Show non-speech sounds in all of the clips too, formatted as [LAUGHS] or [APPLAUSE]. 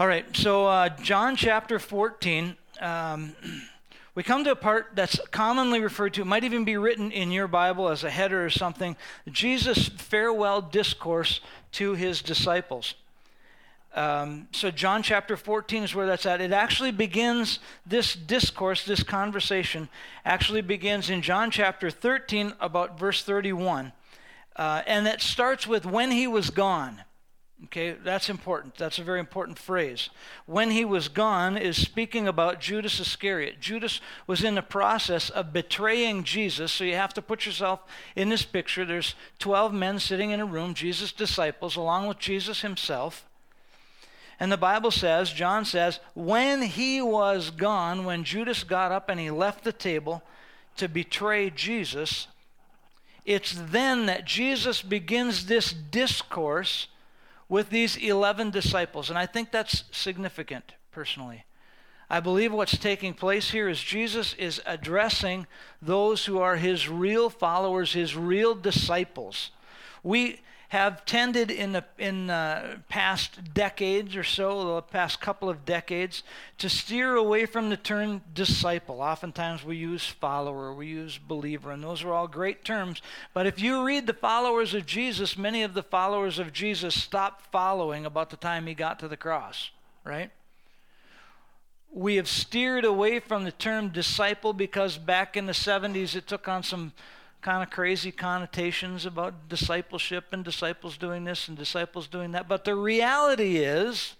All right, so uh, John chapter 14. Um, we come to a part that's commonly referred to, might even be written in your Bible as a header or something Jesus' farewell discourse to his disciples. Um, so, John chapter 14 is where that's at. It actually begins, this discourse, this conversation, actually begins in John chapter 13, about verse 31. Uh, and it starts with when he was gone. Okay, that's important. That's a very important phrase. When he was gone is speaking about Judas Iscariot. Judas was in the process of betraying Jesus, so you have to put yourself in this picture. There's 12 men sitting in a room, Jesus' disciples, along with Jesus himself. And the Bible says, John says, when he was gone, when Judas got up and he left the table to betray Jesus, it's then that Jesus begins this discourse with these 11 disciples. And I think that's significant, personally. I believe what's taking place here is Jesus is addressing those who are his real followers, his real disciples. We have tended in the in the past decades or so, the past couple of decades, to steer away from the term disciple. Oftentimes we use follower, we use believer, and those are all great terms. But if you read the followers of Jesus, many of the followers of Jesus stopped following about the time he got to the cross, right? We have steered away from the term disciple because back in the 70s it took on some kind of crazy connotations about discipleship and disciples doing this and disciples doing that. But the reality is,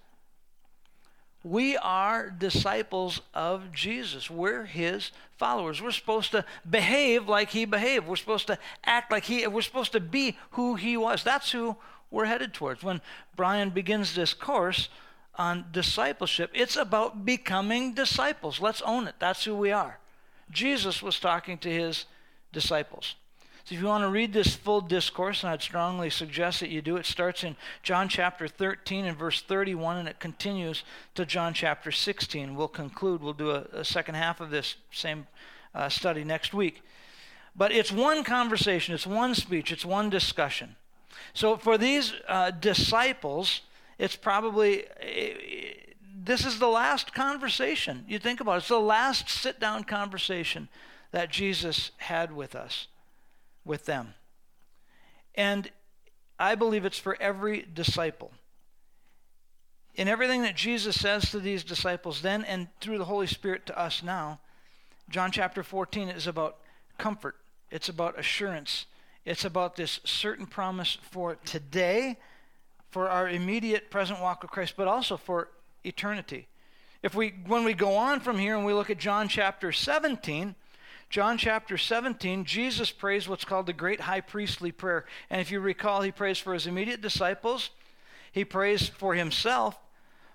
we are disciples of Jesus. We're his followers. We're supposed to behave like he behaved. We're supposed to act like he we're supposed to be who he was. That's who we're headed towards. When Brian begins this course on discipleship, it's about becoming disciples. Let's own it. That's who we are. Jesus was talking to his disciples. So if you want to read this full discourse, and I'd strongly suggest that you do, it starts in John chapter 13 and verse 31, and it continues to John chapter 16. We'll conclude, we'll do a, a second half of this same uh, study next week. But it's one conversation, it's one speech, it's one discussion. So for these uh, disciples, it's probably. this is the last conversation. You think about it. It's the last sit down conversation that Jesus had with us, with them. And I believe it's for every disciple. In everything that Jesus says to these disciples then and through the Holy Spirit to us now, John chapter 14 is about comfort, it's about assurance, it's about this certain promise for today, for our immediate present walk with Christ, but also for eternity. If we when we go on from here and we look at John chapter 17, John chapter 17, Jesus prays what's called the great high priestly prayer. And if you recall, he prays for his immediate disciples, he prays for himself,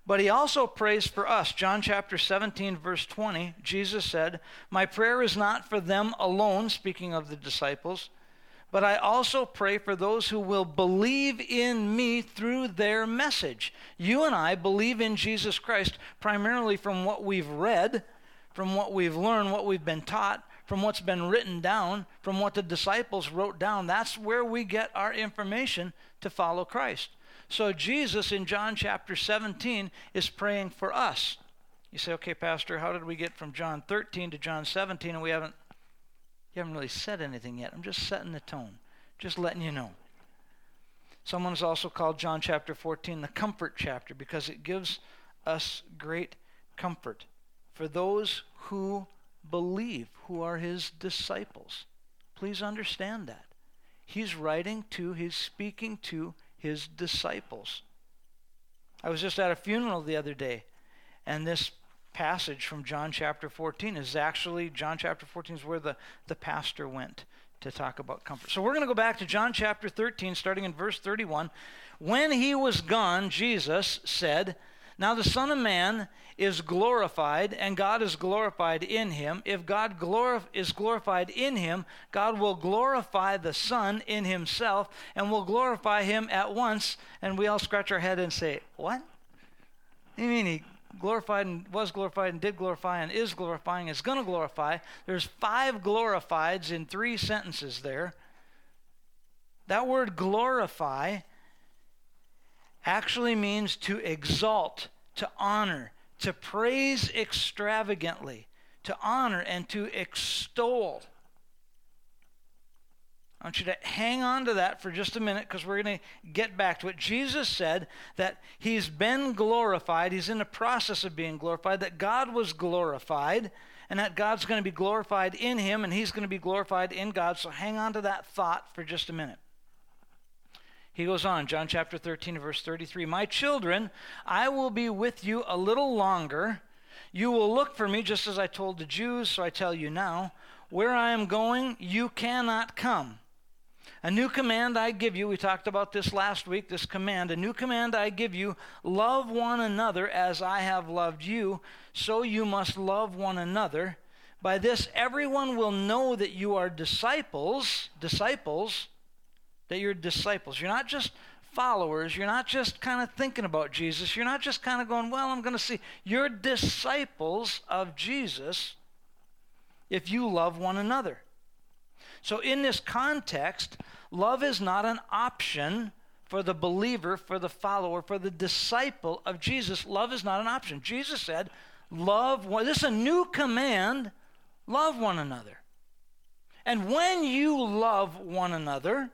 but he also prays for us. John chapter 17, verse 20, Jesus said, My prayer is not for them alone, speaking of the disciples, but I also pray for those who will believe in me through their message. You and I believe in Jesus Christ primarily from what we've read, from what we've learned, what we've been taught, from what's been written down, from what the disciples wrote down. That's where we get our information to follow Christ. So Jesus in John chapter 17 is praying for us. You say, okay, Pastor, how did we get from John 13 to John 17 and we haven't you haven't really said anything yet. I'm just setting the tone, just letting you know. Someone also called John chapter 14 the comfort chapter because it gives us great comfort for those who believe, who are his disciples. Please understand that. He's writing to, he's speaking to his disciples. I was just at a funeral the other day, and this passage from John chapter 14 is actually, John chapter 14 is where the, the pastor went to talk about comfort. So we're going to go back to John chapter 13, starting in verse 31. When he was gone, Jesus said, Now the Son of Man is glorified and God is glorified in him. If God glorif- is glorified in him, God will glorify the Son in himself and will glorify him at once. And we all scratch our head and say, What? You mean he glorified and was glorified and did glorify and is glorifying is going to glorify? There's five glorifieds in three sentences there. That word glorify actually means to exalt to honor, to praise extravagantly, to honor and to extol. I want you to hang on to that for just a minute because we're going to get back to it. Jesus said that he's been glorified, he's in the process of being glorified, that God was glorified, and that God's going to be glorified in him, and he's going to be glorified in God. So hang on to that thought for just a minute. He goes on, John chapter 13, verse 33 My children, I will be with you a little longer. You will look for me, just as I told the Jews, so I tell you now. Where I am going, you cannot come. A new command I give you, we talked about this last week, this command. A new command I give you love one another as I have loved you, so you must love one another. By this, everyone will know that you are disciples, disciples, that you're disciples. You're not just followers. You're not just kind of thinking about Jesus. You're not just kind of going, well, I'm going to see. You're disciples of Jesus if you love one another. So, in this context, love is not an option for the believer, for the follower, for the disciple of Jesus. Love is not an option. Jesus said, Love one. This is a new command love one another. And when you love one another,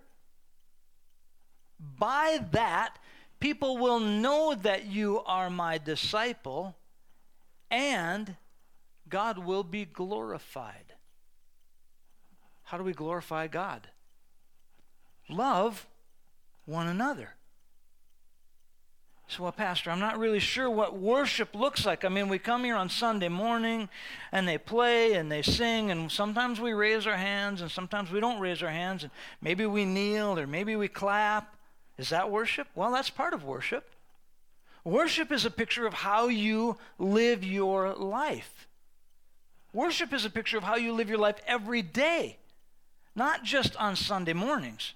by that, people will know that you are my disciple, and God will be glorified. How do we glorify God? Love one another. So, well, Pastor, I'm not really sure what worship looks like. I mean, we come here on Sunday morning and they play and they sing, and sometimes we raise our hands and sometimes we don't raise our hands, and maybe we kneel or maybe we clap. Is that worship? Well, that's part of worship. Worship is a picture of how you live your life. Worship is a picture of how you live your life every day not just on Sunday mornings.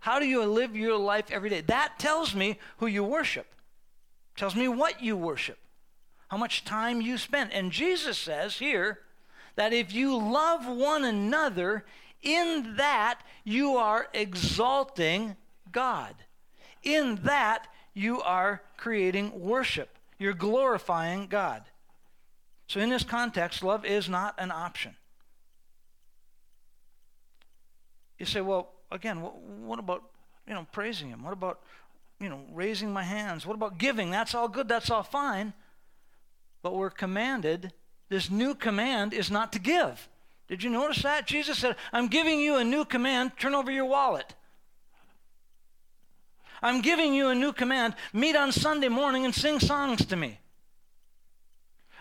How do you live your life every day? That tells me who you worship, tells me what you worship, how much time you spend. And Jesus says here that if you love one another, in that you are exalting God. In that you are creating worship. You're glorifying God. So, in this context, love is not an option. You say, well, again, what, about, you know, praising Him? What about, you know, raising my hands? What about giving? That's all good. That's all fine. But we're commanded, this new command is not to give. Did you notice that? Jesus said, I'm giving you a new command. Turn over your wallet. I'm giving you a new command. Meet on Sunday morning and sing songs to me.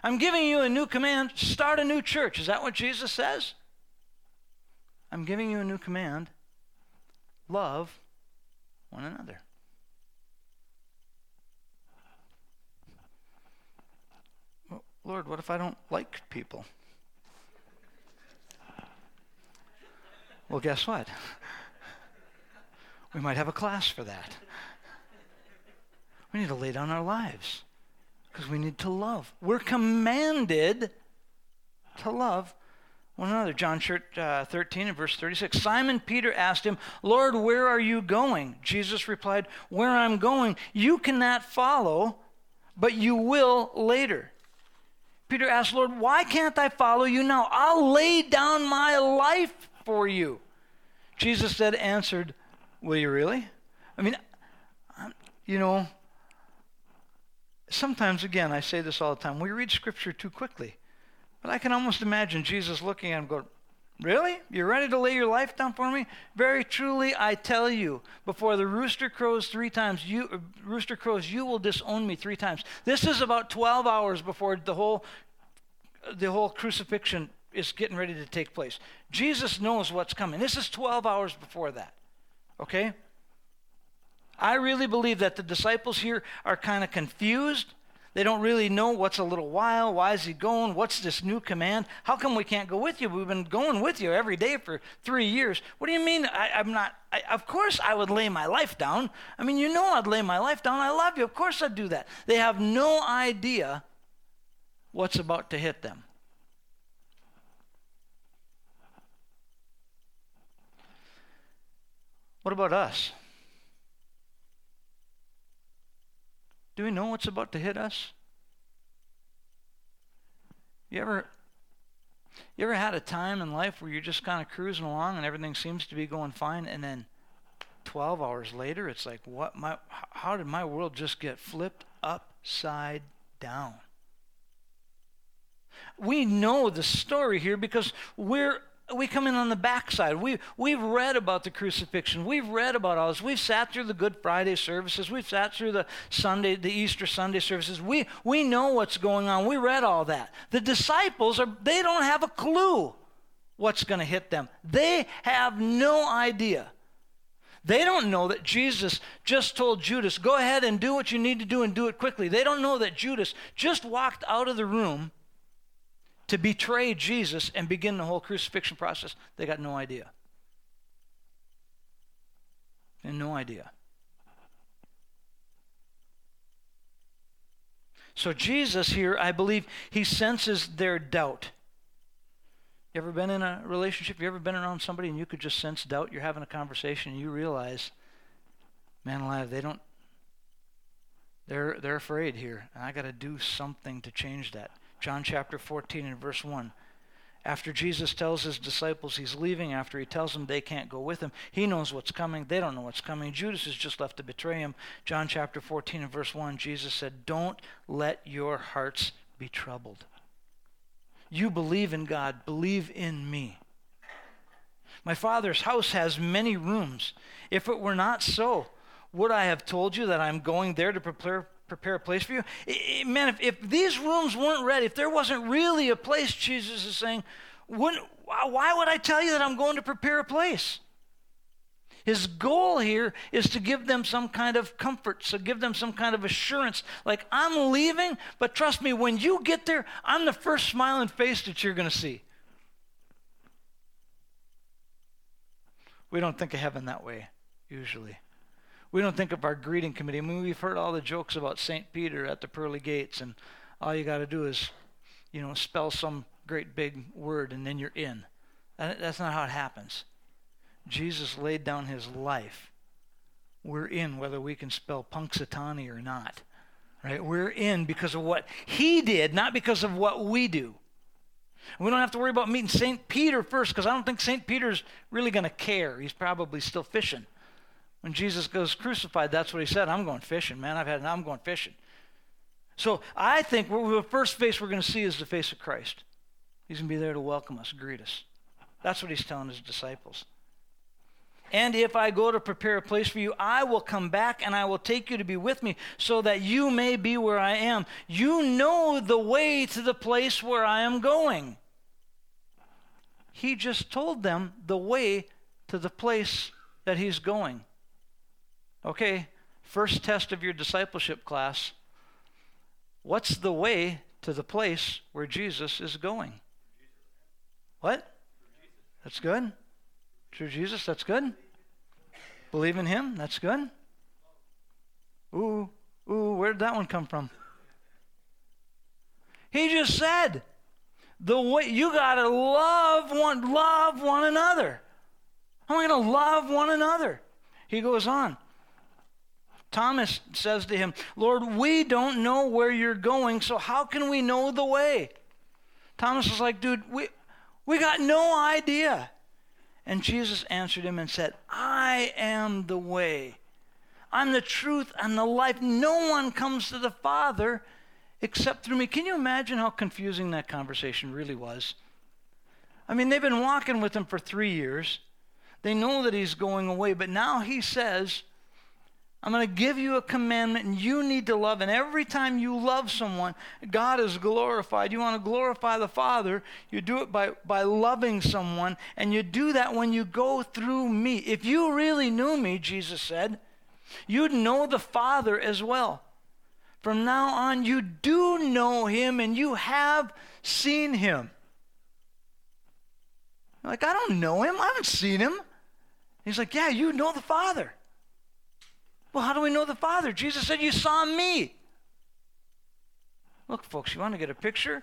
I'm giving you a new command. Start a new church. Is that what Jesus says? I'm giving you a new command love one another. Lord, what if I don't like people? Well, guess what? We might have a class for that. We need to lay down our lives because we need to love. We're commanded to love one another. John uh, 13 and verse 36. Simon Peter asked him, Lord, where are you going? Jesus replied, Where I'm going, you cannot follow, but you will later. Peter asked, Lord, why can't I follow you now? I'll lay down my life for you. Jesus said, answered, Will you really? I mean, you know, sometimes, again, I say this all the time, we read Scripture too quickly. But I can almost imagine Jesus looking at him going, Really? You're ready to lay your life down for me? Very truly, I tell you, before the rooster crows three times, you uh, rooster crows, you will disown me three times. This is about 12 hours before the whole the whole crucifixion is getting ready to take place. Jesus knows what's coming. This is 12 hours before that. Okay? I really believe that the disciples here are kind of confused they don't really know what's a little while. Why is he going? What's this new command? How come we can't go with you? We've been going with you every day for three years. What do you mean? I, am not. I, of course, I would lay my life down. I mean, you know, I'd lay my life down. I love you. Of course, I'd do that. They have no idea what's about to hit them. What about us? Do we know what's about to hit us? You ever you ever had a time in life where you're just kind of cruising along and everything seems to be going fine and then 12 hours later it's like what my how did my world just get flipped upside down? We know the story here because we're we come in on the backside. We, we've read about the crucifixion. We've read about all this. We've sat through the Good Friday services. We've sat through the Sunday, the Easter Sunday services. We, we know what's going on. We read all that. The disciples, are, they don't have a clue what's going to hit them. They have no idea. They don't know that Jesus just told Judas, go ahead and do what you need to do and do it quickly. They don't know that Judas just walked out of the room to betray Jesus and begin the whole crucifixion process. They got no idea. And no idea. So Jesus here, I believe, he senses their doubt. You ever been in a relationship? You ever been around somebody and you could just sense doubt? You're having a conversation and you realize, man alive, they don't they're they're afraid here. And I gotta do something to change that. John chapter 14 and verse 1. After Jesus tells his disciples he's leaving, after he tells them they can't go with him, he knows what's coming. They don't know what's coming. Judas is just left to betray him. John chapter 14 and verse 1, Jesus said, Don't let your hearts be troubled. You believe in God, believe in me. My Father's house has many rooms. If it were not so, would I have told you that I'm going there to prepare prepare a place for you. Man, if, if these rooms weren't ready, if there wasn't really a place, Jesus is saying, wouldn't, why would I tell you that I'm going to prepare a place? His goal here is to give them some kind of comfort, so give them some kind of assurance. Like, I'm leaving, but trust me, when you get there, I'm the first smiling face that you're going to see. We don't think of heaven that way, usually we don't think of our greeting committee. I mean, we've heard all the jokes about St. Peter at the pearly gates, and all you got to do is, you know, spell some great big word, and then you're in. That's not how it happens. Jesus laid down his life. We're in whether we can spell Punxsutawney or not. Right? We're in because of what he did, not because of what we do. We don't have to worry about meeting St. Peter first because I don't think St. Peter's really going to care. He's probably still fishing. When Jesus goes crucified, that's what he said. I'm going fishing, man. I've had I'm going fishing. So I think the first face we're going to see is the face of Christ. He's going to be there to welcome us, greet us. That's what he's telling his disciples. And if I go to prepare a place for you, I will come back and I will take you to be with me so that you may be where I am. You know the way to the place where I am going. He just told them the way to the place that he's going. Okay, first test of your discipleship class. What's the way to the place where Jesus is going? What? That's good. True Jesus, that's good. Believe in him, that's good. Ooh, ooh, where did that one come from? He just said, the way you gotta love one, love one another. How am I gonna love one another? He goes on. Thomas says to him, Lord, we don't know where you're going, so how can we know the way? Thomas is like, dude, we, we got no idea. And Jesus answered him and said, I am the way. I'm the truth and the life. No one comes to the Father except through me. Can you imagine how confusing that conversation really was? I mean, they've been walking with him for three years. They know that he's going away, but now he says, I'm going to give you a commandment, and you need to love. And every time you love someone, God is glorified. You want to glorify the Father, you do it by, by loving someone, and you do that when you go through me. If you really knew me, Jesus said, you'd know the Father as well. From now on, you do know him, and you have seen him. like, I don't know him. I haven't seen him. He's like, Yeah, you know the Father. Well, how do we know the Father? Jesus said, You saw me. Look, folks, you want to get a picture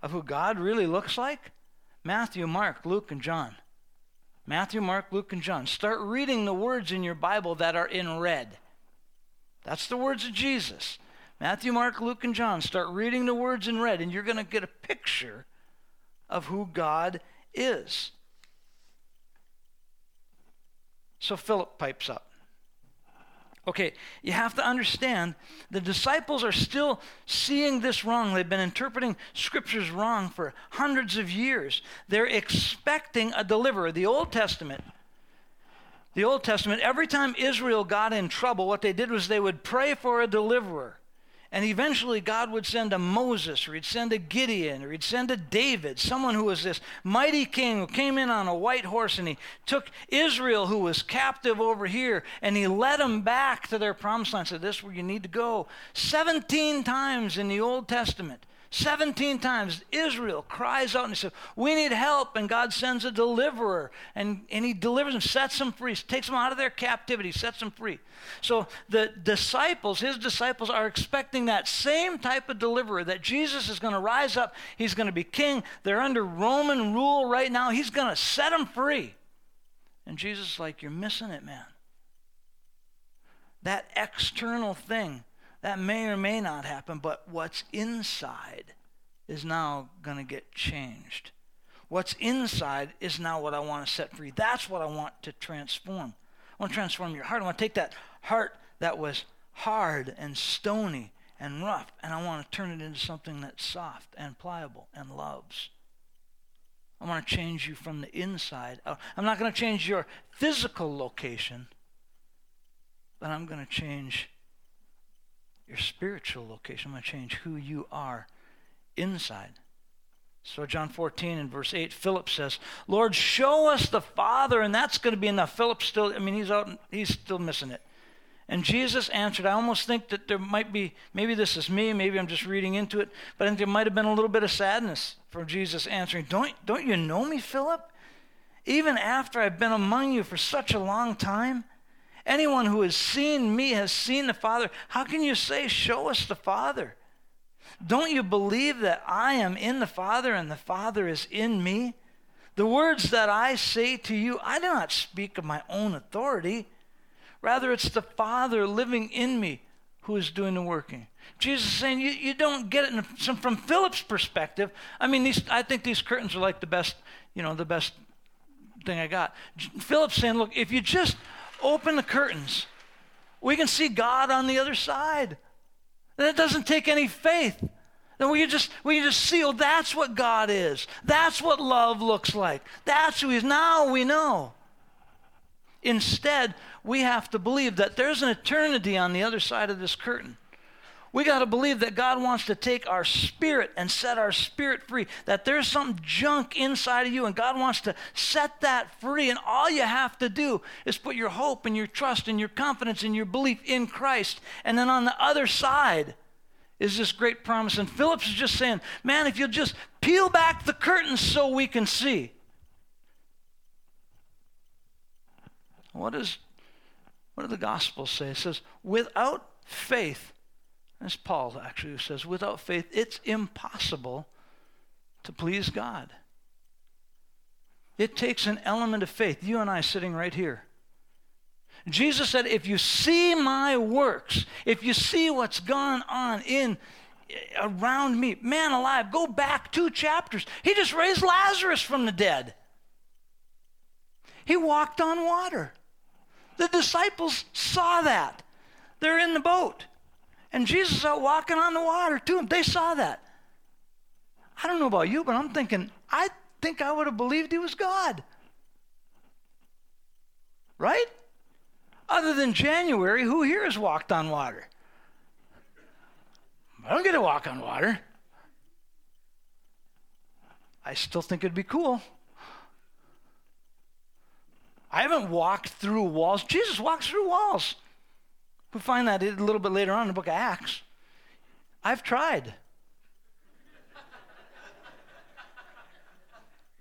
of who God really looks like? Matthew, Mark, Luke, and John. Matthew, Mark, Luke, and John. Start reading the words in your Bible that are in red. That's the words of Jesus. Matthew, Mark, Luke, and John. Start reading the words in red, and you're going to get a picture of who God is. So Philip pipes up. Okay, you have to understand the disciples are still seeing this wrong. They've been interpreting scriptures wrong for hundreds of years. They're expecting a deliverer. The Old Testament, the Old Testament, every time Israel got in trouble, what they did was they would pray for a deliverer. And eventually, God would send a Moses, or He'd send a Gideon, or He'd send a David, someone who was this mighty king who came in on a white horse and He took Israel, who was captive over here, and He led them back to their promised land. Said, This is where you need to go. 17 times in the Old Testament. 17 times Israel cries out and he says, We need help. And God sends a deliverer. And, and he delivers them, sets them free, takes them out of their captivity, sets them free. So the disciples, his disciples, are expecting that same type of deliverer that Jesus is going to rise up. He's going to be king. They're under Roman rule right now. He's going to set them free. And Jesus is like, You're missing it, man. That external thing that may or may not happen, but what's inside is now going to get changed. What's inside is now what I want to set free. That's what I want to transform. I want to transform your heart. I want to take that heart that was hard and stony and rough, and I want to turn it into something that's soft and pliable and loves. I want to change you from the inside. I'm not going to change your physical location, but I'm going to change your spiritual location. I'm going to change who you are inside. So, John 14 and verse 8, Philip says, Lord, show us the Father, and that's going to be enough. Philip still, I mean, he's out, he's still missing it. And Jesus answered, I almost think that there might be, maybe this is me, maybe I'm just reading into it, but I think there might have been a little bit of sadness from Jesus answering, Don't, don't you know me, Philip? Even after I've been among you for such a long time? Anyone who has seen me has seen the Father. How can you say, Show us the Father? Don't you believe that I am in the Father and the Father is in me? The words that I say to you, I do not speak of my own authority. Rather, it's the Father living in me who is doing the working. Jesus is saying, you, you don't get it from, from Philip's perspective. I mean, these, I think these curtains are like the best, you know, the best thing I got. Philip's saying, look, if you just open the curtains, we can see God on the other side. And it doesn't take any faith. Then we just we just see, oh, that's what God is. That's what love looks like. That's who He is. Now we know. Instead, we have to believe that there's an eternity on the other side of this curtain. We got to believe that God wants to take our spirit and set our spirit free, that there's some junk inside of you, and God wants to set that free. And all you have to do is put your hope and your trust and your confidence and your belief in Christ. And then on the other side is this great promise. And Philip's is just saying, man, if you'll just peel back the curtains so we can see. What, is, what do the Gospels say? It says, without faith, as Paul actually who says, without faith, it's impossible to please God. It takes an element of faith. You and I sitting right here. Jesus said, if you see my works, if you see what's gone on in around me, man alive, go back two chapters. He just raised Lazarus from the dead. He walked on water. The disciples saw that. They're in the boat. And Jesus out walking on the water to them. They saw that. I don't know about you, but I'm thinking, I think I would have believed he was God. Right? Other than January, who here has walked on water? I don't get to walk on water. I still think it'd be cool. I haven't walked through walls. Jesus walks through walls. We find that a little bit later on in the book of Acts. I've tried.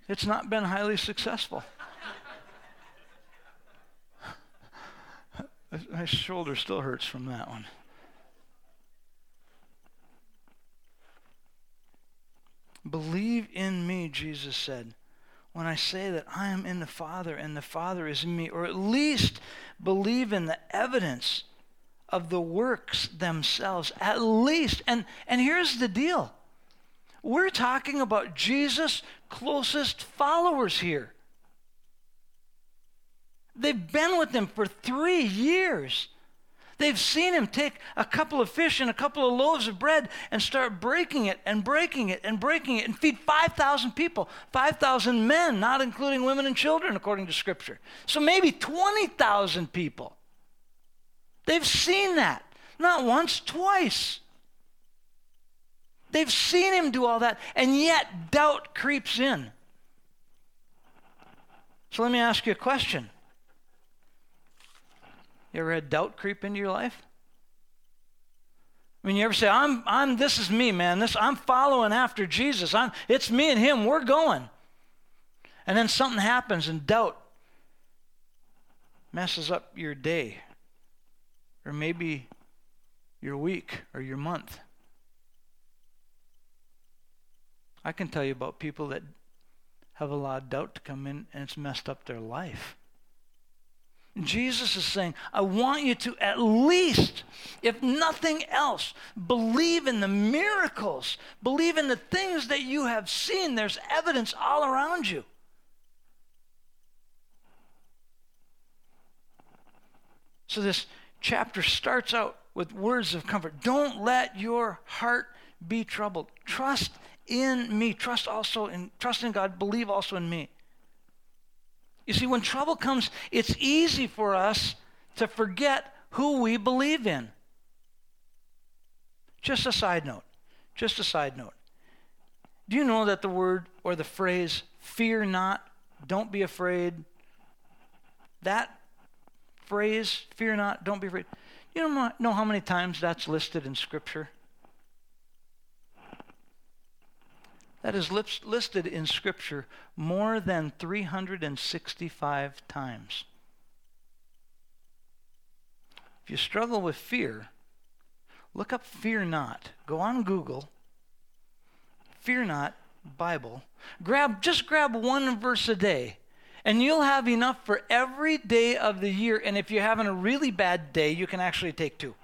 It's not been highly successful. [LAUGHS] My shoulder still hurts from that one. Believe in me, Jesus said, when I say that I am in the Father and the Father is in me, or at least believe in the evidence of the works themselves, at least. And, and here's the deal we're talking about Jesus' closest followers here. They've been with him for three years. They've seen him take a couple of fish and a couple of loaves of bread and start breaking it and breaking it and breaking it and feed 5,000 people, 5,000 men, not including women and children, according to Scripture. So maybe 20,000 people. They've seen that. Not once, twice. They've seen him do all that, and yet doubt creeps in. So let me ask you a question you ever had doubt creep into your life? I mean, you ever say, I'm, I'm, this is me, man. This, I'm following after Jesus. I'm, it's me and him. We're going. And then something happens and doubt messes up your day or maybe your week or your month. I can tell you about people that have allowed doubt to come in and it's messed up their life. Jesus is saying, I want you to at least, if nothing else, believe in the miracles, believe in the things that you have seen. There's evidence all around you. So this chapter starts out with words of comfort. Don't let your heart be troubled. Trust in me. Trust also in trust in God. Believe also in me. You see, when trouble comes, it's easy for us to forget who we believe in. Just a side note. Just a side note. Do you know that the word or the phrase, fear not, don't be afraid, that phrase, fear not, don't be afraid, you know how many times that's listed in Scripture? that is listed in Scripture more than 365 times. If you struggle with fear, look up Fear Not. Go on Google, Fear Not Bible. Grab just grab one verse a day, and you'll have enough for every day of the year. And if you're having a really bad day, you can actually take two.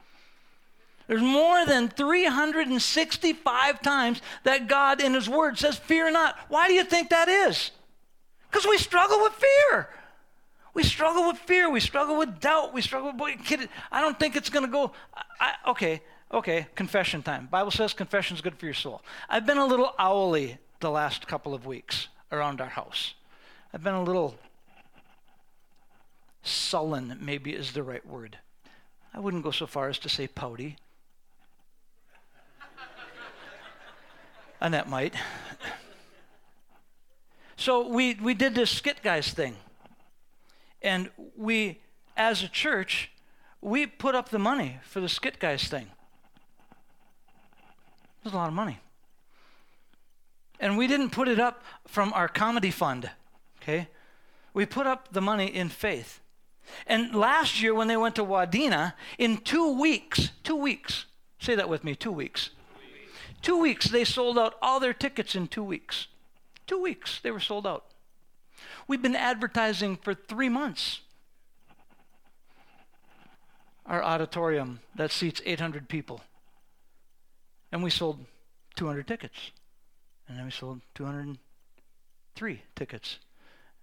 There's more than 365 times that God in His Word says, Fear not. Why do you think that is? Because we struggle with fear. We struggle with fear. We struggle with doubt. We struggle with, kid, I don't think it's going to go. I, okay, okay, confession time. Bible says confession is good for your soul. I've been a little owly the last couple of weeks around our house. I've been a little sullen, maybe is the right word. I wouldn't go so far as to say pouty. Annette might. So we, we did this skit guys thing. And we, as a church, we put up the money for the skit guys thing. It was a lot of money. And we didn't put it up from our comedy fund, okay? We put up the money in faith. And last year, when they went to Wadena, in two weeks, two weeks, say that with me, two weeks, Two weeks, they sold out all their tickets in two weeks. Two weeks, they were sold out. We've been advertising for three months. Our auditorium that seats 800 people. And we sold 200 tickets. And then we sold 203 tickets.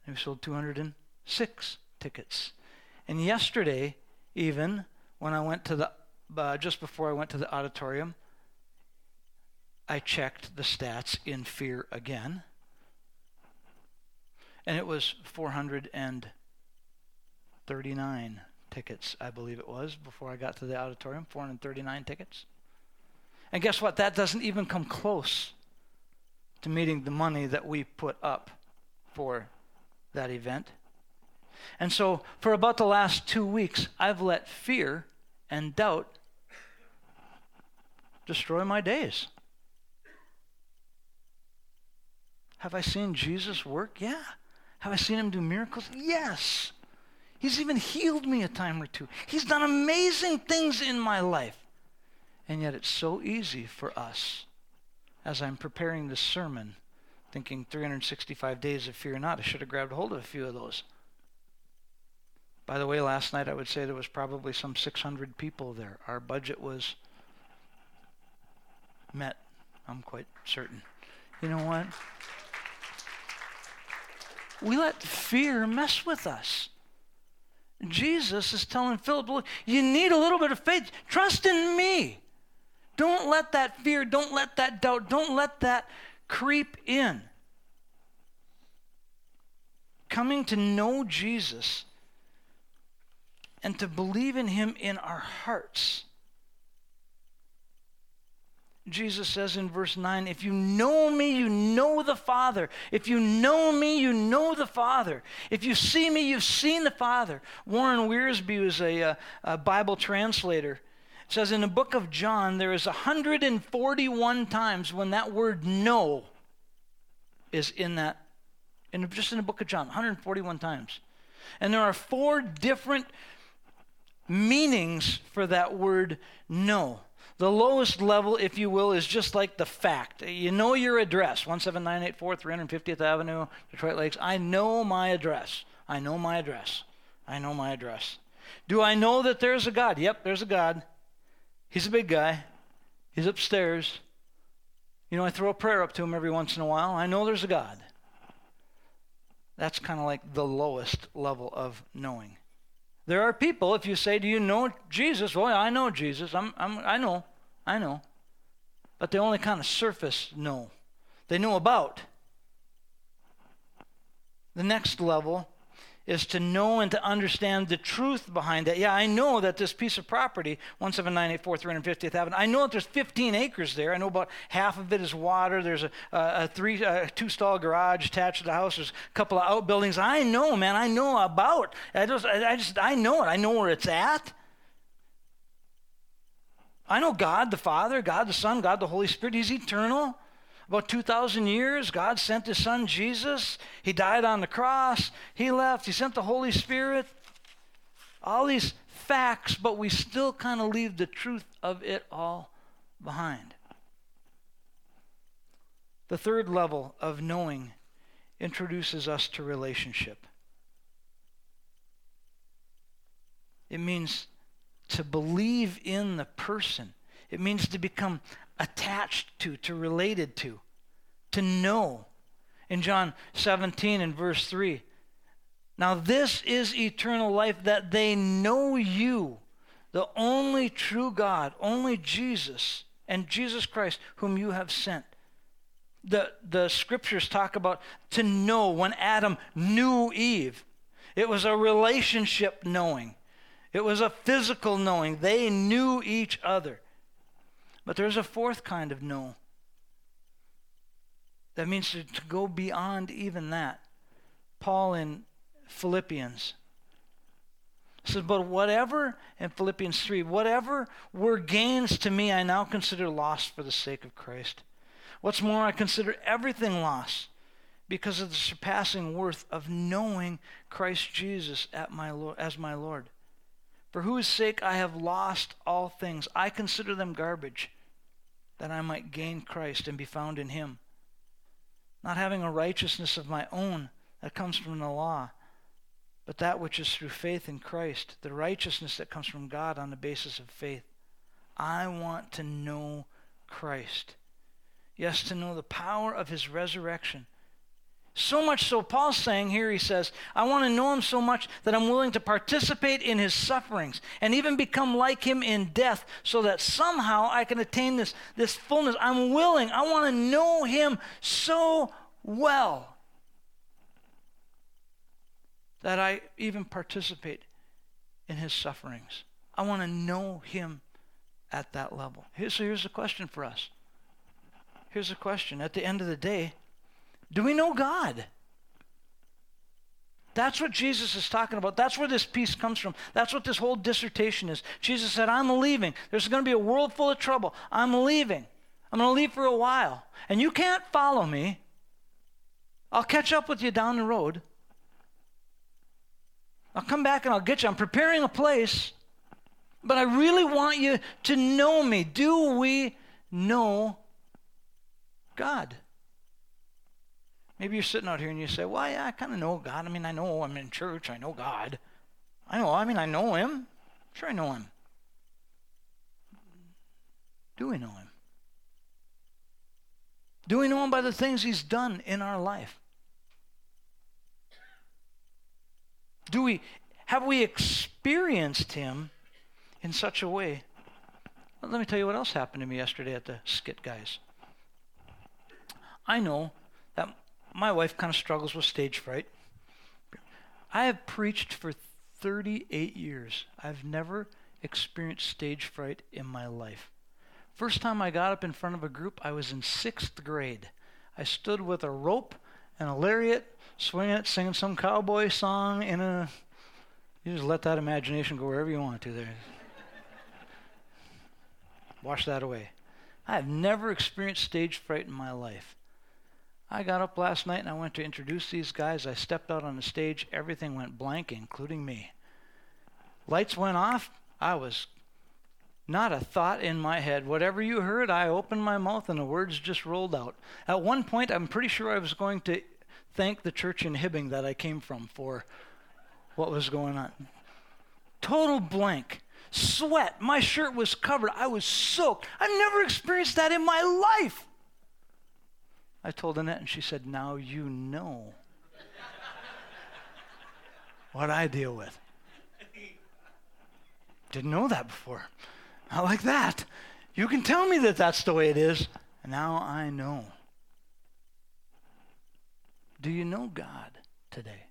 And we sold 206 tickets. And yesterday, even, when I went to the, uh, just before I went to the auditorium, I checked the stats in fear again, and it was 439 tickets, I believe it was, before I got to the auditorium. 439 tickets. And guess what? That doesn't even come close to meeting the money that we put up for that event. And so, for about the last two weeks, I've let fear and doubt destroy my days. Have I seen Jesus work? Yeah. Have I seen him do miracles? Yes. He's even healed me a time or two. He's done amazing things in my life. And yet it's so easy for us, as I'm preparing this sermon, thinking 365 days of fear not, I should have grabbed hold of a few of those. By the way, last night I would say there was probably some 600 people there. Our budget was met, I'm quite certain. You know what? We let fear mess with us. Jesus is telling Philip, look, you need a little bit of faith. Trust in me. Don't let that fear, don't let that doubt, don't let that creep in. Coming to know Jesus and to believe in him in our hearts. Jesus says in verse 9, If you know me, you know the Father. If you know me, you know the Father. If you see me, you've seen the Father. Warren Wiersbe was a, a, a Bible translator it says in the book of John, there is 141 times when that word know is in that, in, just in the book of John, 141 times. And there are four different meanings for that word know. The lowest level, if you will, is just like the fact. You know your address, 17984 350th Avenue, Detroit Lakes. I know my address. I know my address. I know my address. Do I know that there's a God? Yep, there's a God. He's a big guy. He's upstairs. You know, I throw a prayer up to him every once in a while. I know there's a God. That's kind of like the lowest level of knowing. There are people, if you say, Do you know Jesus? Well, I know Jesus. I'm, I'm, I know. I know. But they only kind of surface know. They know about. The next level is to know and to understand the truth behind that. Yeah, I know that this piece of property, 17984 350th Avenue, I know that there's 15 acres there. I know about half of it is water. There's a, a, three, a two stall garage attached to the house. There's a couple of outbuildings. I know, man. I know about. I just, I just, I know it. I know where it's at. I know God the Father, God the Son, God the Holy Spirit. He's eternal. About 2,000 years, God sent his son Jesus. He died on the cross. He left. He sent the Holy Spirit. All these facts, but we still kind of leave the truth of it all behind. The third level of knowing introduces us to relationship. It means to believe in the person. It means to become attached to, to related to, to know. In John 17 and verse 3, now this is eternal life that they know you, the only true God, only Jesus, and Jesus Christ, whom you have sent. The, the scriptures talk about to know when Adam knew Eve. It was a relationship knowing, it was a physical knowing. They knew each other. But there's a fourth kind of know. That means to, to go beyond even that. Paul in Philippians says, But whatever, in Philippians 3, whatever were gains to me, I now consider lost for the sake of Christ. What's more, I consider everything lost because of the surpassing worth of knowing Christ Jesus at my Lord, as my Lord. For whose sake I have lost all things. I consider them garbage that I might gain Christ and be found in him, not having a righteousness of my own that comes from the law, but that which is through faith in Christ, the righteousness that comes from God on the basis of faith. I want to know Christ. Yes, to know the power of his resurrection so much so, Paul's saying here, he says, I want to know him so much that I'm willing to participate in his sufferings and even become like him in death so that somehow I can attain this, this fullness. I'm willing, I want to know him so well that I even participate in his sufferings. I want to know him at that level. so here's the question for us. Here's a question. At the end of the day, do we know God? That's what Jesus is talking about. That's where this peace comes from. That's what this whole dissertation is. Jesus said, I'm leaving. There's going to be a world full of trouble. I'm leaving. I'm going to leave for a while. And you can't follow me. I'll catch up with you down the road. I'll come back and I'll get you. I'm preparing a place, but I really want you to know me. Do we know God? Maybe you're sitting out here and you say, Well, yeah, I kind of know God. I mean, I know I'm in church, I know God. I know, I mean, I know him. Sure, I know him. Do we know him? Do we know him by the things he's done in our life? Do we have we experienced him in such a way? Well, let me tell you what else happened to me yesterday at the skit guys. I know my wife kind of struggles with stage fright. I have preached for 38 years. I've never experienced stage fright in my life. First time I got up in front of a group, I was in sixth grade. I stood with a rope and a lariat, swinging it, singing some cowboy song in a. Uh, you just let that imagination go wherever you want to there. Wash that away. I have never experienced stage fright in my life. I got up last night and I went to introduce these guys. I stepped out on the stage. Everything went blank, including me. Lights went off. I was not a thought in my head. Whatever you heard, I opened my mouth and the words just rolled out. At one point, I'm pretty sure I was going to thank the church in Hibbing that I came from for what was going on. Total blank. Sweat. My shirt was covered. I was soaked. I've never experienced that in my life. I told Annette, and she said, Now you know what I deal with. Didn't know that before. Not like that. You can tell me that that's the way it is. And now I know. Do you know God today?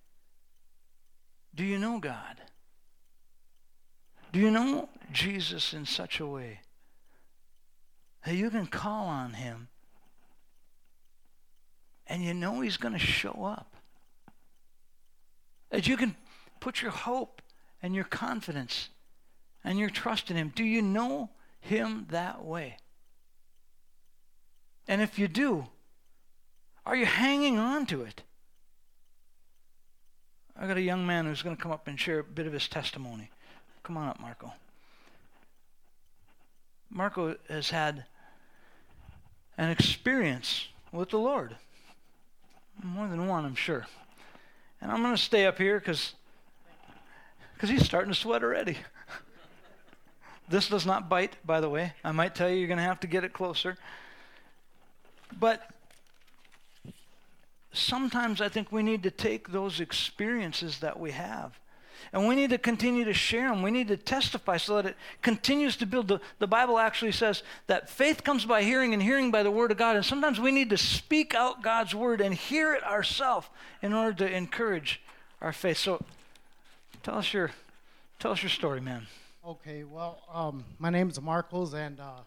Do you know God? Do you know Jesus in such a way that you can call on him and you know he's going to show up. That you can put your hope and your confidence and your trust in him. Do you know him that way? And if you do, are you hanging on to it? I got a young man who's going to come up and share a bit of his testimony. Come on up, Marco. Marco has had an experience with the Lord. More than one, I'm sure. And I'm going to stay up here because because he's starting to sweat already. [LAUGHS] this does not bite, by the way. I might tell you you're going to have to get it closer. But sometimes I think we need to take those experiences that we have and we need to continue to share them. We need to testify so that it continues to build. The, the Bible actually says that faith comes by hearing and hearing by the Word of God. And sometimes we need to speak out God's Word and hear it ourselves in order to encourage our faith. So tell us your, tell us your story, man. Okay, well, um, my name is Marcos, and uh,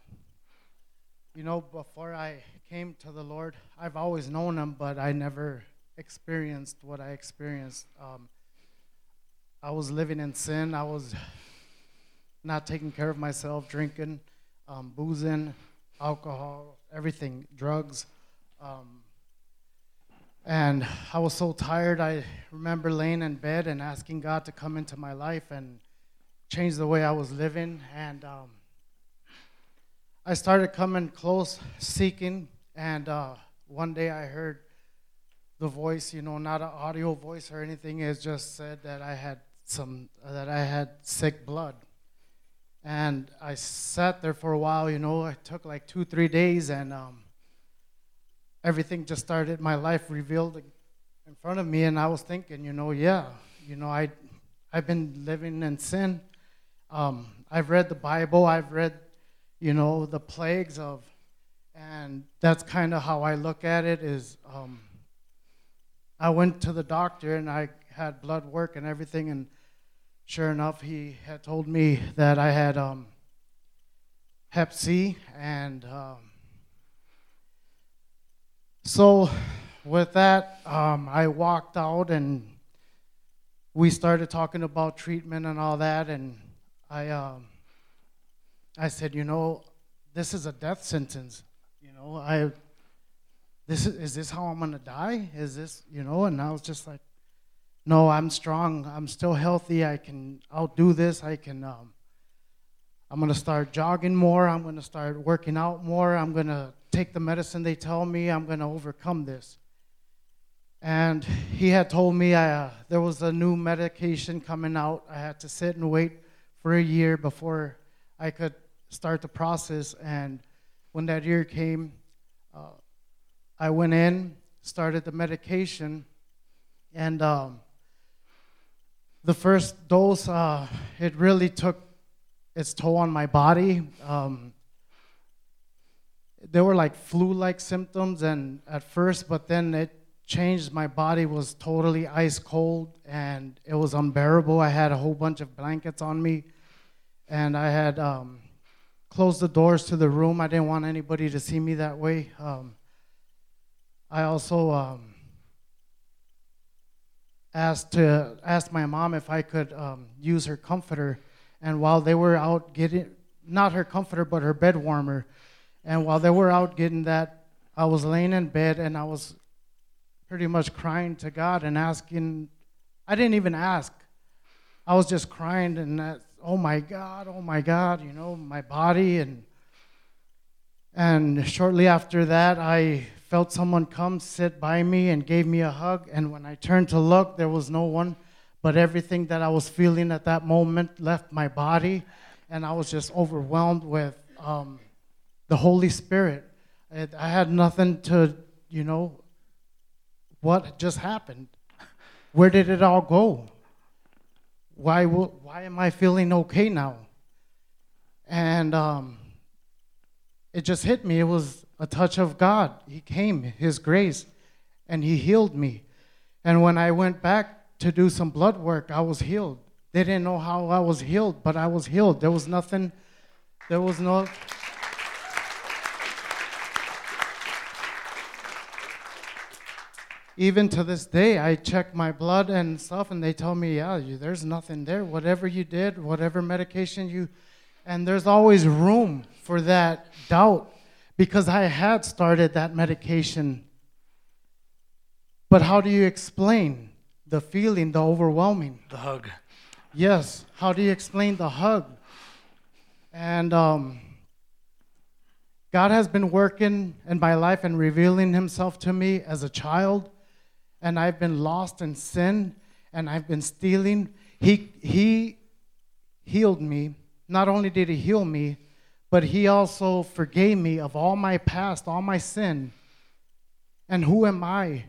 you know, before I came to the Lord, I've always known Him, but I never experienced what I experienced. Um, I was living in sin. I was not taking care of myself, drinking, um, boozing, alcohol, everything, drugs. Um, and I was so tired. I remember laying in bed and asking God to come into my life and change the way I was living. And um, I started coming close, seeking. And uh, one day I heard the voice, you know, not an audio voice or anything. It just said that I had some that I had sick blood. And I sat there for a while, you know, it took like two, three days, and um, everything just started, my life revealed in front of me, and I was thinking, you know, yeah, you know, I, I've been living in sin. Um, I've read the Bible, I've read, you know, the plagues of, and that's kind of how I look at it is um, I went to the doctor and I had blood work and everything, and sure enough, he had told me that I had um, Hep C, and um, so with that, um, I walked out and we started talking about treatment and all that, and I, um, I said, you know, this is a death sentence. You know, I, this is, is this how I'm gonna die? Is this, you know? And I was just like, no, I'm strong. I'm still healthy. I can outdo this. I can. Um, I'm gonna start jogging more. I'm gonna start working out more. I'm gonna take the medicine they tell me. I'm gonna overcome this. and he had told me I, uh, there was a new medication coming out. I had to sit and wait for a year before I could start the process. And when that year came, uh, I went in, started the medication, and um, the first dose, uh, it really took its toll on my body. Um, there were like flu-like symptoms, and at first, but then it changed. My body was totally ice cold, and it was unbearable. I had a whole bunch of blankets on me, and I had um, closed the doors to the room. I didn't want anybody to see me that way. Um, I also um, asked to asked my mom if I could um, use her comforter, and while they were out getting not her comforter but her bed warmer, and while they were out getting that, I was laying in bed and I was pretty much crying to God and asking. I didn't even ask. I was just crying and that, oh my God, oh my God, you know, my body and and shortly after that, I felt someone come sit by me and gave me a hug. And when I turned to look, there was no one, but everything that I was feeling at that moment left my body, and I was just overwhelmed with um, the Holy Spirit. It, I had nothing to, you know, what just happened? Where did it all go? Why, why am I feeling okay now? And um, it just hit me. It was a touch of God. He came, His grace, and He healed me. And when I went back to do some blood work, I was healed. They didn't know how I was healed, but I was healed. There was nothing, there was no. Even to this day, I check my blood and stuff, and they tell me, yeah, you, there's nothing there. Whatever you did, whatever medication you, and there's always room for that doubt because I had started that medication. But how do you explain the feeling, the overwhelming? The hug. Yes. How do you explain the hug? And um, God has been working in my life and revealing Himself to me as a child, and I've been lost in sin, and I've been stealing. He He healed me. Not only did He heal me, but he also forgave me of all my past, all my sin. And who am I?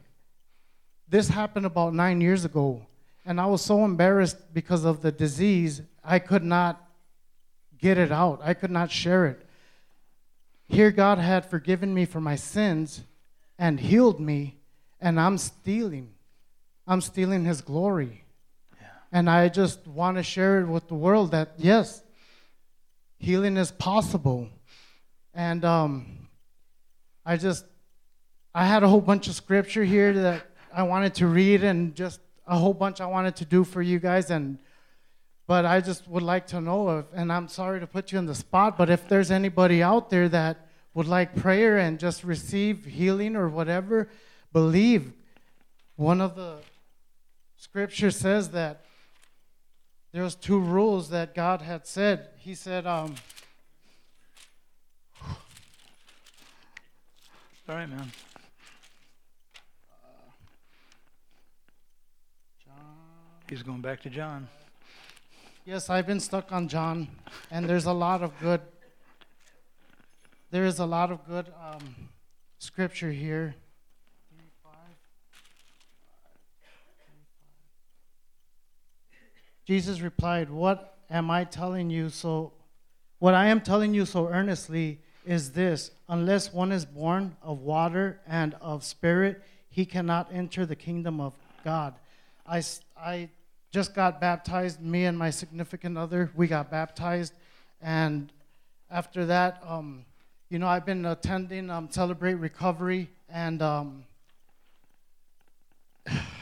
This happened about nine years ago, and I was so embarrassed because of the disease, I could not get it out. I could not share it. Here, God had forgiven me for my sins and healed me, and I'm stealing. I'm stealing His glory. Yeah. And I just want to share it with the world that, yes, healing is possible. And um, I just, I had a whole bunch of scripture here that I wanted to read and just a whole bunch I wanted to do for you guys. And, but I just would like to know if, and I'm sorry to put you in the spot, but if there's anybody out there that would like prayer and just receive healing or whatever, believe. One of the scripture says that there was two rules that God had said. He said, um, Sorry, man. John. He's going back to John. Yes, I've been stuck on John, and there's a lot of good. There is a lot of good um, scripture here. Jesus replied, What am I telling you so? What I am telling you so earnestly is this unless one is born of water and of spirit, he cannot enter the kingdom of God. I, I just got baptized, me and my significant other, we got baptized. And after that, um, you know, I've been attending um, Celebrate Recovery, and um,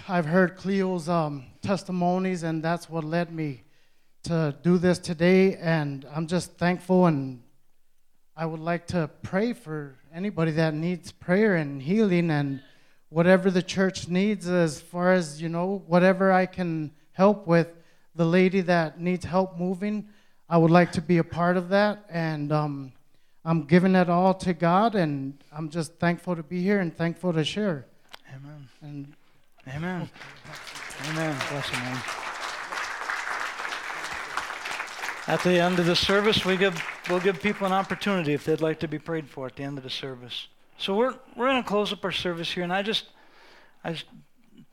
I've heard Cleo's um, testimonies, and that's what led me to do this today. And I'm just thankful, and I would like to pray for anybody that needs prayer and healing, and whatever the church needs, as far as you know, whatever I can help with. The lady that needs help moving, I would like to be a part of that, and um, I'm giving it all to God, and I'm just thankful to be here and thankful to share. Amen. And Amen. Amen. Bless you, man. At the end of the service, we give, we'll give people an opportunity if they'd like to be prayed for at the end of the service. So we're, we're going to close up our service here, and I just, I just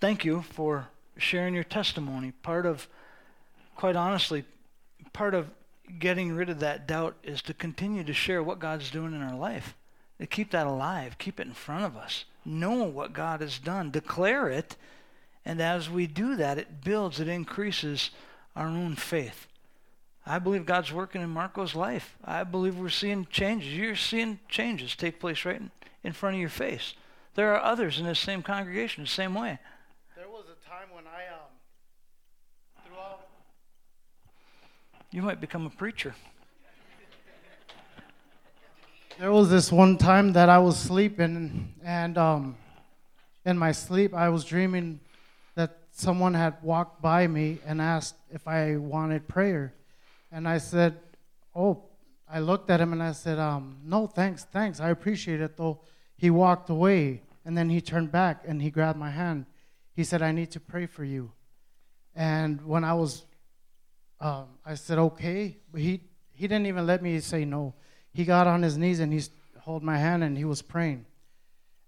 thank you for sharing your testimony. Part of, quite honestly, part of getting rid of that doubt is to continue to share what God's doing in our life, to keep that alive, keep it in front of us, know what God has done, declare it, and as we do that, it builds, it increases our own faith. I believe God's working in Marco's life. I believe we're seeing changes. You're seeing changes take place right in, in front of your face. There are others in this same congregation the same way. There was a time when I um You might become a preacher. There was this one time that I was sleeping, and um, in my sleep, I was dreaming that someone had walked by me and asked if I wanted prayer. And I said, Oh, I looked at him and I said, um, No, thanks, thanks. I appreciate it, though. He walked away, and then he turned back and he grabbed my hand. He said, I need to pray for you. And when I was, um, I said, Okay. But he, he didn't even let me say no he got on his knees and he held my hand and he was praying.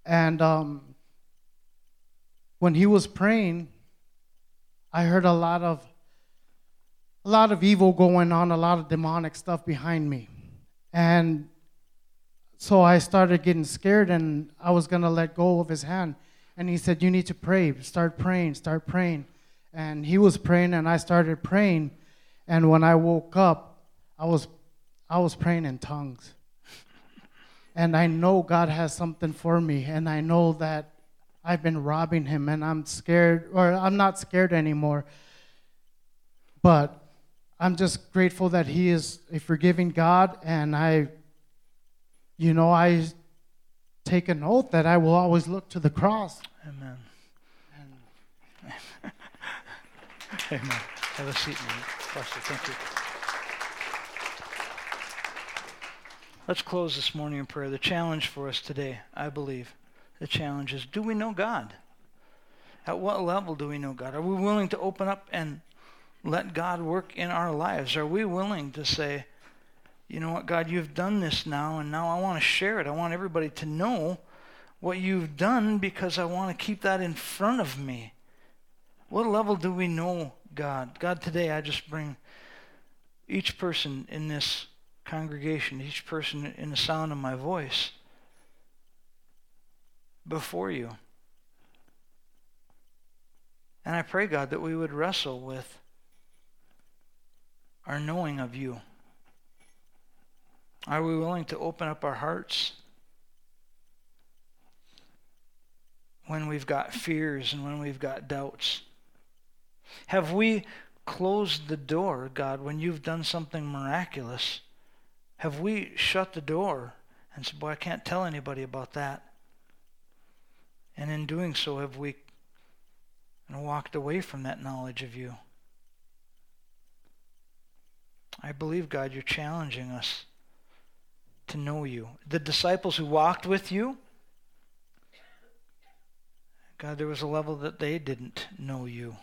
And um, when he was praying, I heard a lot of a lot of evil going on, a lot of demonic stuff behind me. And so I started getting scared and I was going to let go of his hand. And he said, You need to pray. Start praying, start praying. And he was praying and I started praying. And when I woke up, I was I was praying in tongues. And I know God has something for me, and I know that I've been robbing Him, and I'm scared, or I'm not scared anymore. But I'm just grateful that He is a forgiving God, and I, you know, I take an oath that I will always look to the cross. Amen. And [LAUGHS] Amen. Have a seat, man. Bless. Thank you. Let's close this morning in prayer. The challenge for us today, I believe, the challenge is do we know God? At what level do we know God? Are we willing to open up and let God work in our lives? Are we willing to say, you know what, God, you've done this now, and now I want to share it. I want everybody to know what you've done because I want to keep that in front of me. What level do we know God? God, today I just bring each person in this congregation, each person in the sound of my voice, before you. And I pray, God, that we would wrestle with our knowing of you. Are we willing to open up our hearts when we've got fears and when we've got doubts? Have we closed the door, God, when you've done something miraculous? Have we shut the door and said, Boy, I can't tell anybody about that? And in doing so, have we walked away from that knowledge of you? I believe, God, you're challenging us to know you. The disciples who walked with you, God, there was a level that they didn't know you.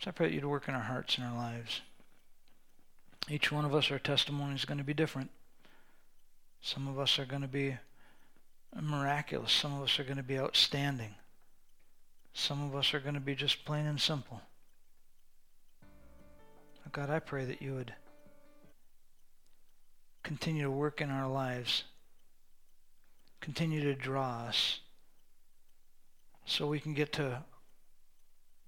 So I pray that you'd work in our hearts and our lives. Each one of us, our testimony is going to be different. Some of us are going to be miraculous. Some of us are going to be outstanding. Some of us are going to be just plain and simple. God, I pray that you would continue to work in our lives, continue to draw us, so we can get to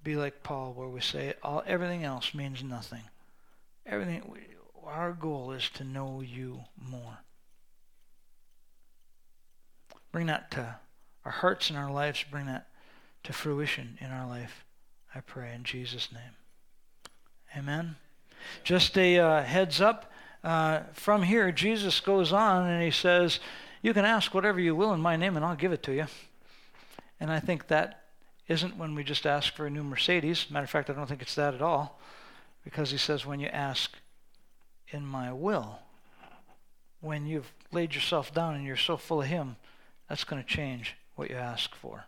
be like Paul, where we say all everything else means nothing. Everything, our goal is to know you more. Bring that to our hearts and our lives, bring that to fruition in our life. I pray in Jesus' name. Amen. Just a uh, heads up uh, from here, Jesus goes on and he says, You can ask whatever you will in my name and I'll give it to you. And I think that isn't when we just ask for a new Mercedes. Matter of fact, I don't think it's that at all. Because he says, When you ask in my will, when you've laid yourself down and you're so full of him, that's going to change what you ask for.